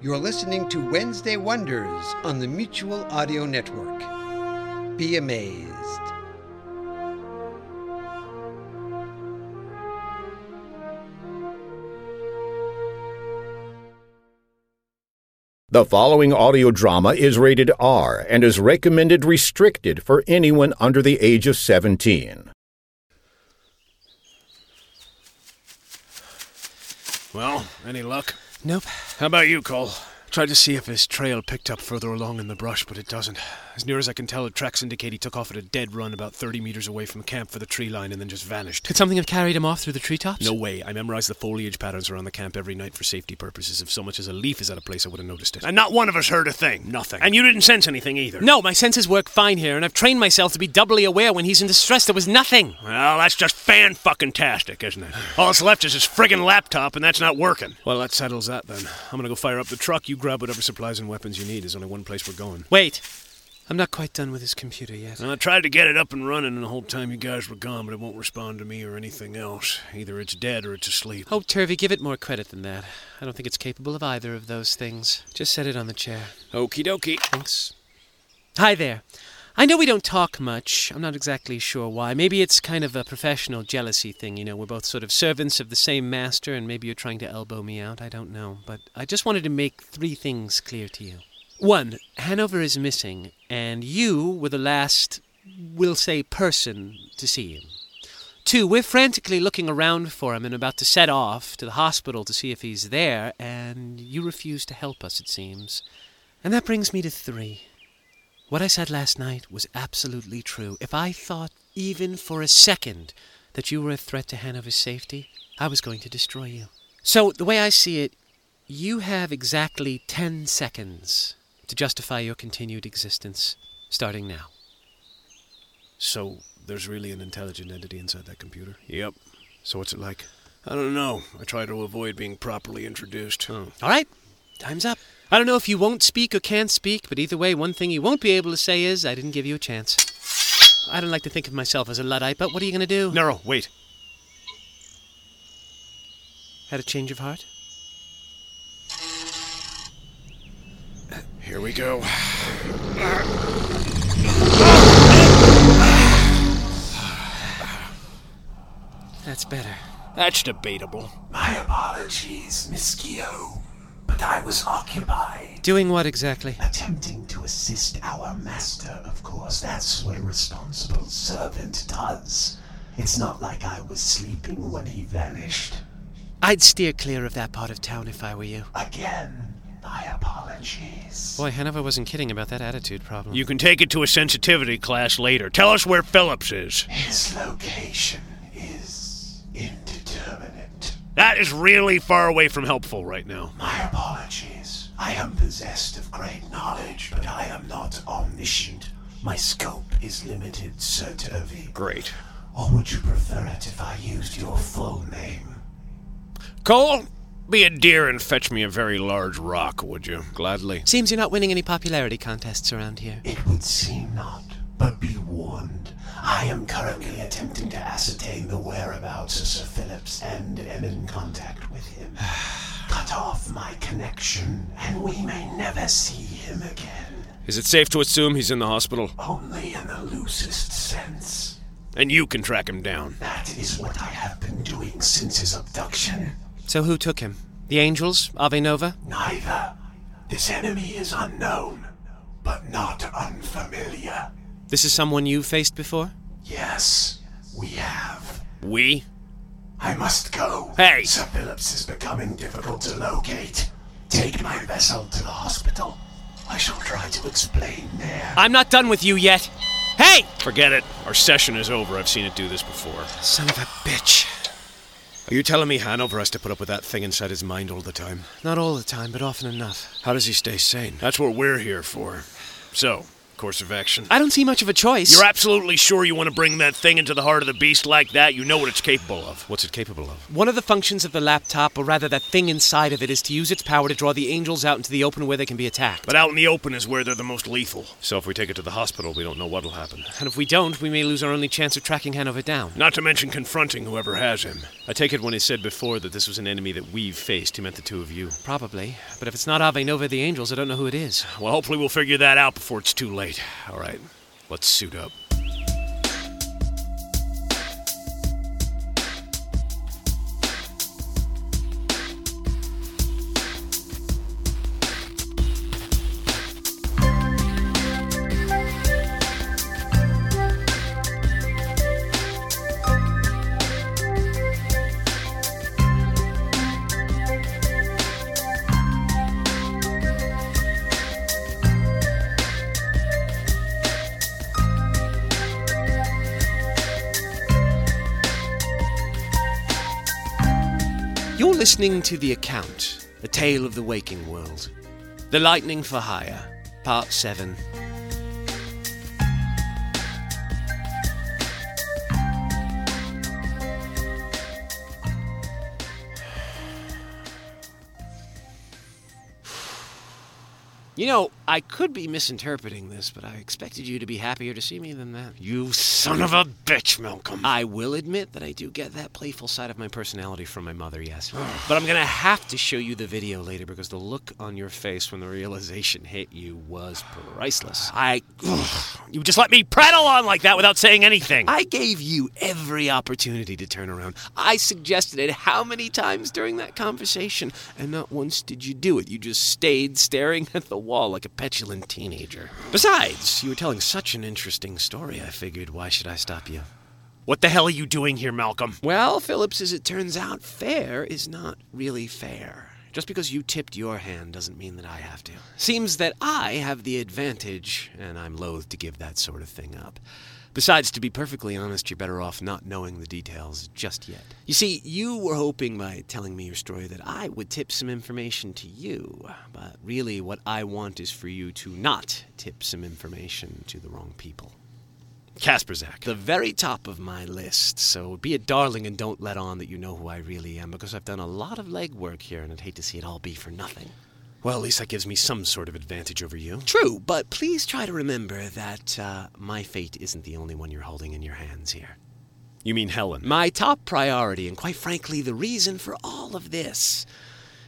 You're listening to Wednesday Wonders on the Mutual Audio Network. Be amazed. The following audio drama is rated R and is recommended restricted for anyone under the age of 17. Well, any luck? Nope. How about you, Cole? Tried to see if his trail picked up further along in the brush, but it doesn't. As near as I can tell, the tracks indicate he took off at a dead run about 30 meters away from camp for the tree line and then just vanished. Could something have carried him off through the treetops? No way. I memorize the foliage patterns around the camp every night for safety purposes. If so much as a leaf is out of place, I would have noticed it. And not one of us heard a thing. Nothing. And you didn't sense anything either. No, my senses work fine here, and I've trained myself to be doubly aware when he's in distress. There was nothing. Well, that's just fan fucking tastic, isn't it? All that's left is his friggin' laptop, and that's not working. Well, that settles that then. I'm gonna go fire up the truck. You grab whatever supplies and weapons you need. There's only one place we're going. Wait. I'm not quite done with this computer yet. I tried to get it up and running and the whole time you guys were gone, but it won't respond to me or anything else. Either it's dead or it's asleep. Oh, Turvey, give it more credit than that. I don't think it's capable of either of those things. Just set it on the chair. Okie dokie. Thanks. Hi there. I know we don't talk much. I'm not exactly sure why. Maybe it's kind of a professional jealousy thing, you know. We're both sort of servants of the same master, and maybe you're trying to elbow me out. I don't know. But I just wanted to make three things clear to you. One, Hanover is missing, and you were the last, we'll say, person to see him. Two, we're frantically looking around for him and about to set off to the hospital to see if he's there, and you refuse to help us, it seems. And that brings me to three. What I said last night was absolutely true. If I thought, even for a second, that you were a threat to Hanover's safety, I was going to destroy you. So, the way I see it, you have exactly ten seconds to justify your continued existence, starting now. So, there's really an intelligent entity inside that computer? Yep. So, what's it like? I don't know. I try to avoid being properly introduced. Hmm. All right, time's up. I don't know if you won't speak or can't speak, but either way, one thing you won't be able to say is, I didn't give you a chance. I don't like to think of myself as a Luddite, but what are you going to do? Nero, wait. Had a change of heart? Here we go. That's better. That's debatable. My apologies, Miss Keogh, but I was occupied. Doing what exactly? Attempting to assist our master, of course. That's what a responsible servant does. It's not like I was sleeping when he vanished. I'd steer clear of that part of town if I were you. Again, my apologies. Boy, Hanover wasn't kidding about that attitude problem. You can take it to a sensitivity class later. Tell us where Phillips is. His location is indeterminate. That is really far away from helpful right now. My apologies. I am possessed of great knowledge, but I am not omniscient. My scope is limited, Sir Turvey. Great. Or would you prefer it if I used your full name? Cole, be a dear and fetch me a very large rock, would you? Gladly. Seems you're not winning any popularity contests around here. It would seem not, but be warned. I am currently attempting to ascertain the whereabouts of Sir Phillips and am in contact with him. Cut off my connection, and we may never see him again. Is it safe to assume he's in the hospital? Only in the loosest sense. And you can track him down. That is what I have been doing since his abduction. So who took him? The Angels? Ave Nova? Neither. This enemy is unknown, but not unfamiliar. This is someone you've faced before? Yes, we have. We? I must go. Hey! Sir Phillips is becoming difficult to locate. Take my vessel to the hospital. I shall try to explain there. I'm not done with you yet. Hey! Forget it. Our session is over. I've seen it do this before. Son of a bitch. Are you telling me Hanover has to put up with that thing inside his mind all the time? Not all the time, but often enough. How does he stay sane? That's what we're here for. So, course of action. I don't see much of a choice. You're absolutely sure you want to bring that thing into the heart of the beast like that? You know what it's capable of. What's it capable of? One of the functions of the laptop, or rather that thing inside of it, is to use its power to draw the angels out into the open where they can be attacked. But out in the open is where they're the most lethal. So if we take it to the hospital, we don't know what'll happen. And if we don't, we may lose our only chance of tracking Hanover down. Not to mention confronting whoever has him. I take it when he said before that this was an enemy that we've faced, he meant the two of you. Probably. But if it's not Ave Nova the Angels, I don't know who it is. Well, hopefully we'll figure that out before it's too late. All right. Let's suit up. Listening to The Account, a tale of the waking world. The Lightning for Hire, Part 7. You know, I could be misinterpreting this, but I expected you to be happier to see me than that. You son of a bitch, Malcolm. I will admit that I do get that playful side of my personality from my mother, yes. but I'm gonna have to show you the video later because the look on your face when the realization hit you was priceless. I. You just let me prattle on like that without saying anything. I gave you every opportunity to turn around. I suggested it how many times during that conversation, and not once did you do it. You just stayed staring at the wall like a petulant teenager. Besides, you were telling such an interesting story, I figured, why should I stop you? What the hell are you doing here, Malcolm? Well, Phillips, as it turns out, fair is not really fair. Just because you tipped your hand doesn't mean that I have to. Seems that I have the advantage, and I'm loath to give that sort of thing up. Besides, to be perfectly honest, you're better off not knowing the details just yet. You see, you were hoping by telling me your story that I would tip some information to you, but really what I want is for you to not tip some information to the wrong people. Kasperzak. The very top of my list, so be a darling and don't let on that you know who I really am, because I've done a lot of legwork here and I'd hate to see it all be for nothing. Well, at least that gives me some sort of advantage over you. True, but please try to remember that uh, my fate isn't the only one you're holding in your hands here. You mean Helen? My top priority, and quite frankly, the reason for all of this.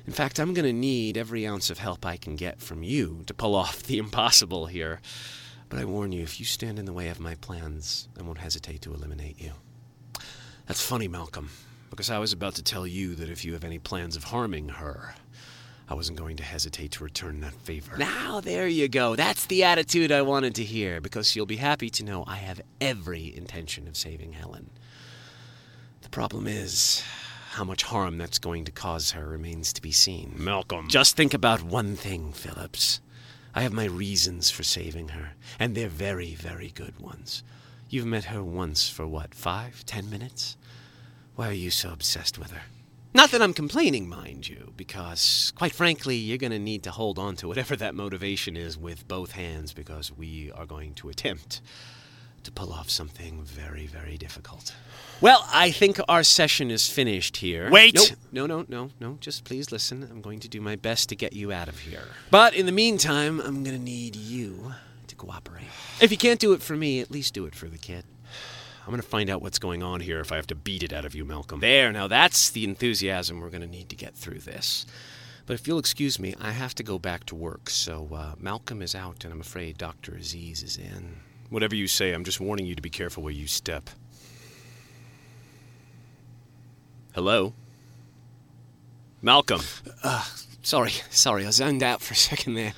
In fact, I'm going to need every ounce of help I can get from you to pull off the impossible here. But I warn you, if you stand in the way of my plans, I won't hesitate to eliminate you. That's funny, Malcolm, because I was about to tell you that if you have any plans of harming her, I wasn't going to hesitate to return that favor. Now, there you go. That's the attitude I wanted to hear, because you'll be happy to know I have every intention of saving Helen. The problem is, how much harm that's going to cause her remains to be seen. Malcolm. Just think about one thing, Phillips. I have my reasons for saving her, and they're very, very good ones. You've met her once for what, five, ten minutes? Why are you so obsessed with her? Not that I'm complaining, mind you, because, quite frankly, you're going to need to hold on to whatever that motivation is with both hands because we are going to attempt to pull off something very, very difficult. Well, I think our session is finished here. Wait! No, no, no, no, no. Just please listen. I'm going to do my best to get you out of here. But in the meantime, I'm going to need you to cooperate. If you can't do it for me, at least do it for the kid. I'm going to find out what's going on here if I have to beat it out of you, Malcolm. There, now that's the enthusiasm we're going to need to get through this. But if you'll excuse me, I have to go back to work. So uh, Malcolm is out, and I'm afraid Dr. Aziz is in. Whatever you say, I'm just warning you to be careful where you step. Hello? Malcolm. Uh, sorry, sorry, I zoned out for a second there.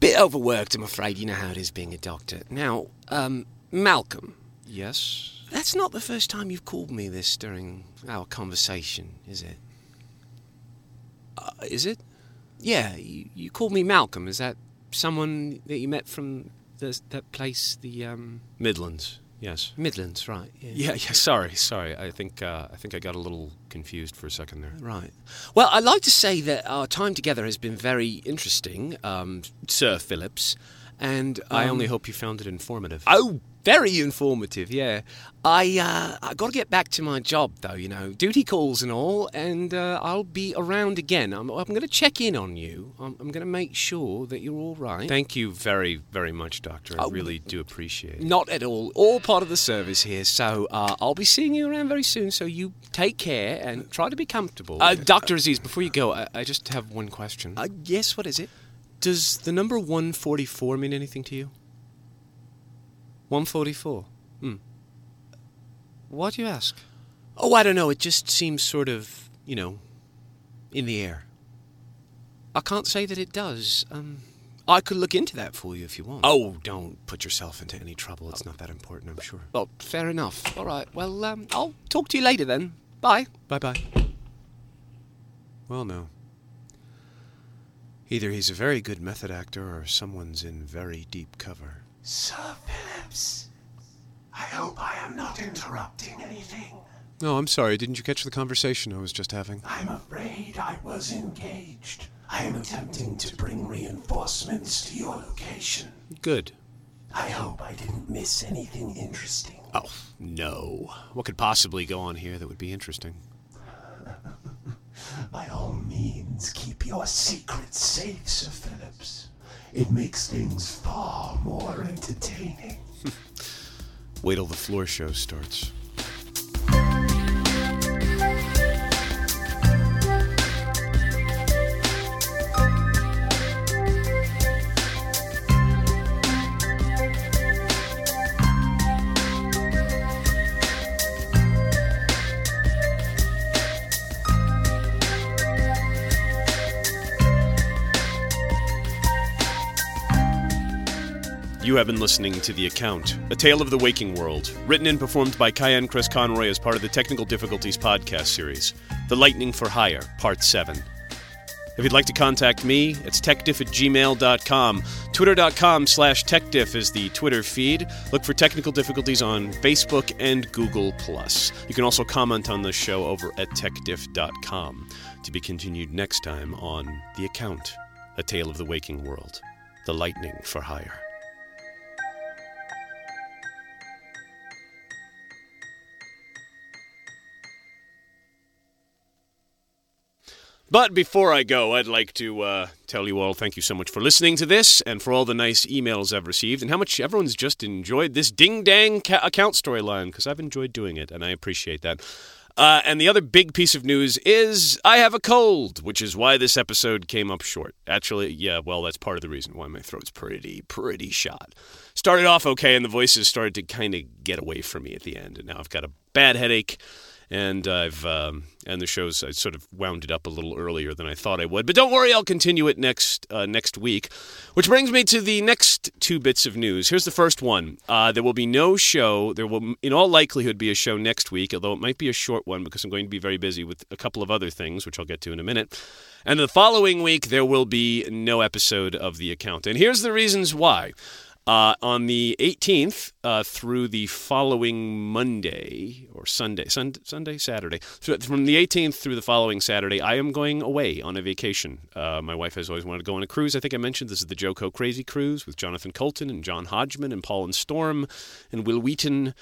Bit overworked, I'm afraid. You know how it is being a doctor. Now, um, Malcolm. Yes? That's not the first time you've called me this during our conversation, is it? Uh, is it? Yeah, you, you called me Malcolm. Is that someone that you met from the, that place, the, um... Midlands. Yes. Midlands, right? Yeah, yeah. Sorry, sorry. I think uh, I think I got a little confused for a second there. Right. Well, I'd like to say that our time together has been very interesting, um, Sir Phillips, and I um, only hope you found it informative. Oh, very informative, yeah. I uh, I got to get back to my job though, you know, duty calls and all, and uh, I'll be around again. I'm, I'm going to check in on you. I'm, I'm going to make sure that you're all right. Thank you very, very much, Doctor. I Oh, really do appreciate it. Not at all. All part of the service here. So uh, I'll be seeing you around very soon. So you take care and try to be comfortable. Uh, Dr. Aziz, before you go, I, I just have one question. Uh, yes. What is it? Does the number 144 mean anything to you? 144. Hmm. Why do you ask? Oh, I don't know. It just seems sort of, you know, in the air. I can't say that it does. Um, I could look into that for you if you want. Oh, don't put yourself into any trouble. It's not that important, I'm sure. well, fair enough. All right. Well, um, I'll talk to you later then. Bye. Bye bye. Well, no. Either he's a very good method actor or someone's in very deep cover. Sir Phillips, I hope I am not interrupting anything. No, I'm sorry. Didn't you catch the conversation I was just having? I'm afraid I was engaged. I am attempting to bring reinforcements to your location. Good. I hope I didn't miss anything interesting. Oh, no. What could possibly go on here that would be interesting? By all means, keep your secrets safe, Sir Phillips. It makes things far more entertaining. Wait till the floor show starts. You have been listening to The Account, A Tale of the Waking World, written and performed by Cayenne Chris Conroy as part of the Technical Difficulties podcast series, The Lightning for Hire, Part 7. If you'd like to contact me, it's techdiff at gmail.com. Twitter.com slash techdiff is the Twitter feed. Look for technical difficulties on Facebook and Google. Plus. You can also comment on the show over at techdiff.com. To be continued next time on The Account, A Tale of the Waking World, The Lightning for Hire. But before I go, I'd like to uh, tell you all thank you so much for listening to this and for all the nice emails I've received and how much everyone's just enjoyed this ding dang ca- account storyline because I've enjoyed doing it and I appreciate that. Uh, and the other big piece of news is I have a cold, which is why this episode came up short. Actually, yeah, well, that's part of the reason why my throat's pretty, pretty shot. Started off okay, and the voices started to kind of get away from me at the end, and now I've got a bad headache and I've um, and the show's I sort of wound it up a little earlier than I thought I would. But don't worry, I'll continue it next uh, next week. Which brings me to the next two bits of news. Here's the first one. Uh, there will be no show. There will, in all likelihood, be a show next week, although it might be a short one because I'm going to be very busy with a couple of other things, which I'll get to in a minute. And the following week, there will be no episode of the account. And here's the reasons why. Uh, on the 18th uh, through the following Monday or Sunday, Sun- Sunday, Saturday, from the 18th through the following Saturday, I am going away on a vacation. Uh, my wife has always wanted to go on a cruise. I think I mentioned this is the Joco Crazy Cruise with Jonathan Coulton and John Hodgman and Paul and Storm and Wil Wheaton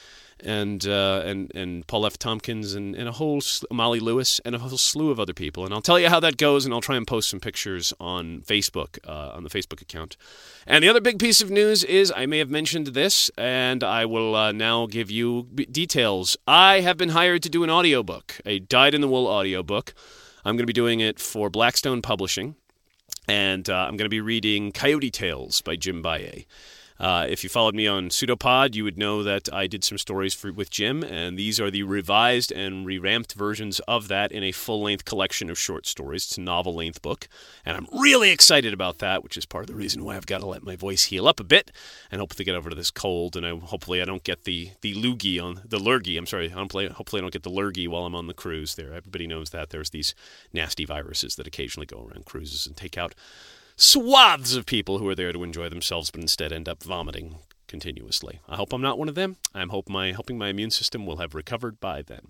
and uh, and and Paul F. Tompkins and, and a whole sl- Molly Lewis and a whole slew of other people. And I'll tell you how that goes, and I'll try and post some pictures on Facebook uh, on the Facebook account. And the other big piece of news is I may have mentioned this, and I will uh, now give you b- details. I have been hired to do an audiobook, a dyed in the wool audiobook. I'm going to be doing it for Blackstone Publishing, and uh, I'm going to be reading Coyote Tales by Jim Baye. Uh, if you followed me on Pseudopod, you would know that I did some stories for, with Jim, and these are the revised and re-ramped versions of that in a full-length collection of short stories. It's a novel-length book, and I'm really excited about that, which is part of the reason why I've got to let my voice heal up a bit and hopefully get over to this cold, and I, hopefully I don't get the the loogie on the lurgy. I'm sorry, hopefully, hopefully I don't get the lurgy while I'm on the cruise. There, everybody knows that there's these nasty viruses that occasionally go around cruises and take out swaths of people who are there to enjoy themselves but instead end up vomiting continuously. I hope I'm not one of them. I'm hope my hoping my immune system will have recovered by then.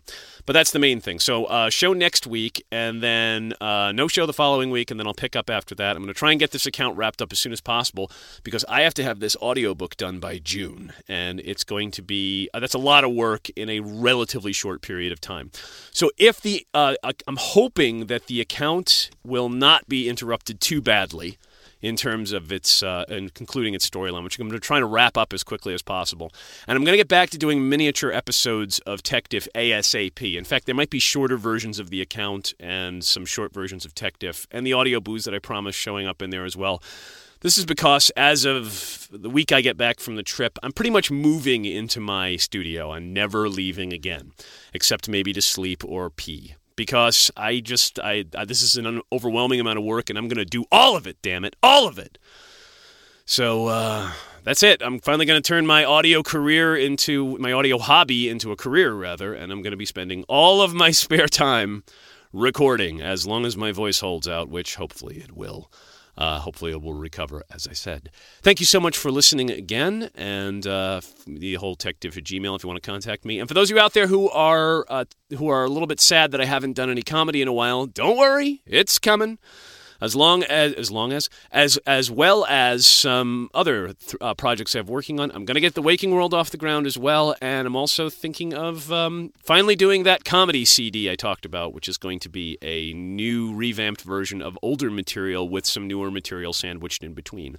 But that's the main thing. So uh, show next week, and then uh, no show the following week, and then I'll pick up after that. I'm going to try and get this account wrapped up as soon as possible because I have to have this audiobook done by June, and it's going to be uh, that's a lot of work in a relatively short period of time. So if the uh, I'm hoping that the account will not be interrupted too badly in terms of its uh, and concluding its storyline, which I'm going to wrap up as quickly as possible. And I'm going to get back to doing miniature episodes of TechDiff ASAP. In fact, there might be shorter versions of the account and some short versions of TechDiff and the audio booze that I promised showing up in there as well. This is because as of the week I get back from the trip, I'm pretty much moving into my studio. I'm never leaving again, except maybe to sleep or pee because I just I, I this is an overwhelming amount of work and I'm going to do all of it, damn it. All of it. So uh, that's it. I'm finally going to turn my audio career into my audio hobby into a career rather, and I'm going to be spending all of my spare time recording as long as my voice holds out, which hopefully it will. Uh, hopefully, it will recover, as I said. Thank you so much for listening again, and uh, the whole tech diff Gmail if you want to contact me. And for those of you out there who are uh, who are a little bit sad that I haven't done any comedy in a while, don't worry, it's coming as long as as long as as as well as some other th- uh, projects I'm working on. I'm going to get the Waking World off the ground as well, and I'm also thinking of um, finally doing that comedy CD I talked about, which is going to be a new revamped version of older material with some newer material sandwiched in between.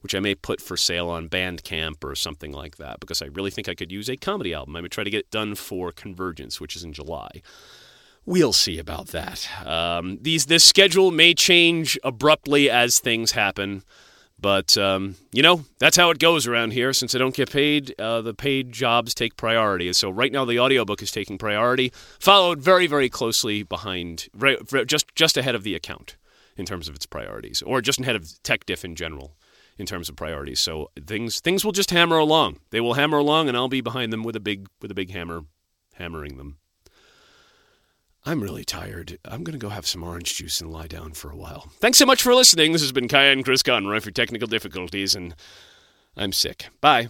Which I may put for sale on Bandcamp or something like that, because I really think I could use a comedy album. Going to try to get it done for Convergence, which is in July. We'll see about that. Um, these this schedule may change abruptly as things happen, but um, you know that's how it goes around here. Since I don't get paid, uh, the paid jobs take priority. So right now the audiobook is taking priority, followed very very closely behind, right, just just ahead of the account in terms of its priorities, or just ahead of Tech Diff in general in terms of priorities. So things things will just hammer along. They will hammer along, and I'll be behind them with a big with a big hammer, hammering them. I'm really tired. I'm going to go have some orange juice and lie down for a while. Thanks so much for listening. This has been Cayenne Chris Conroy for technical difficulties, and I'm sick. Bye.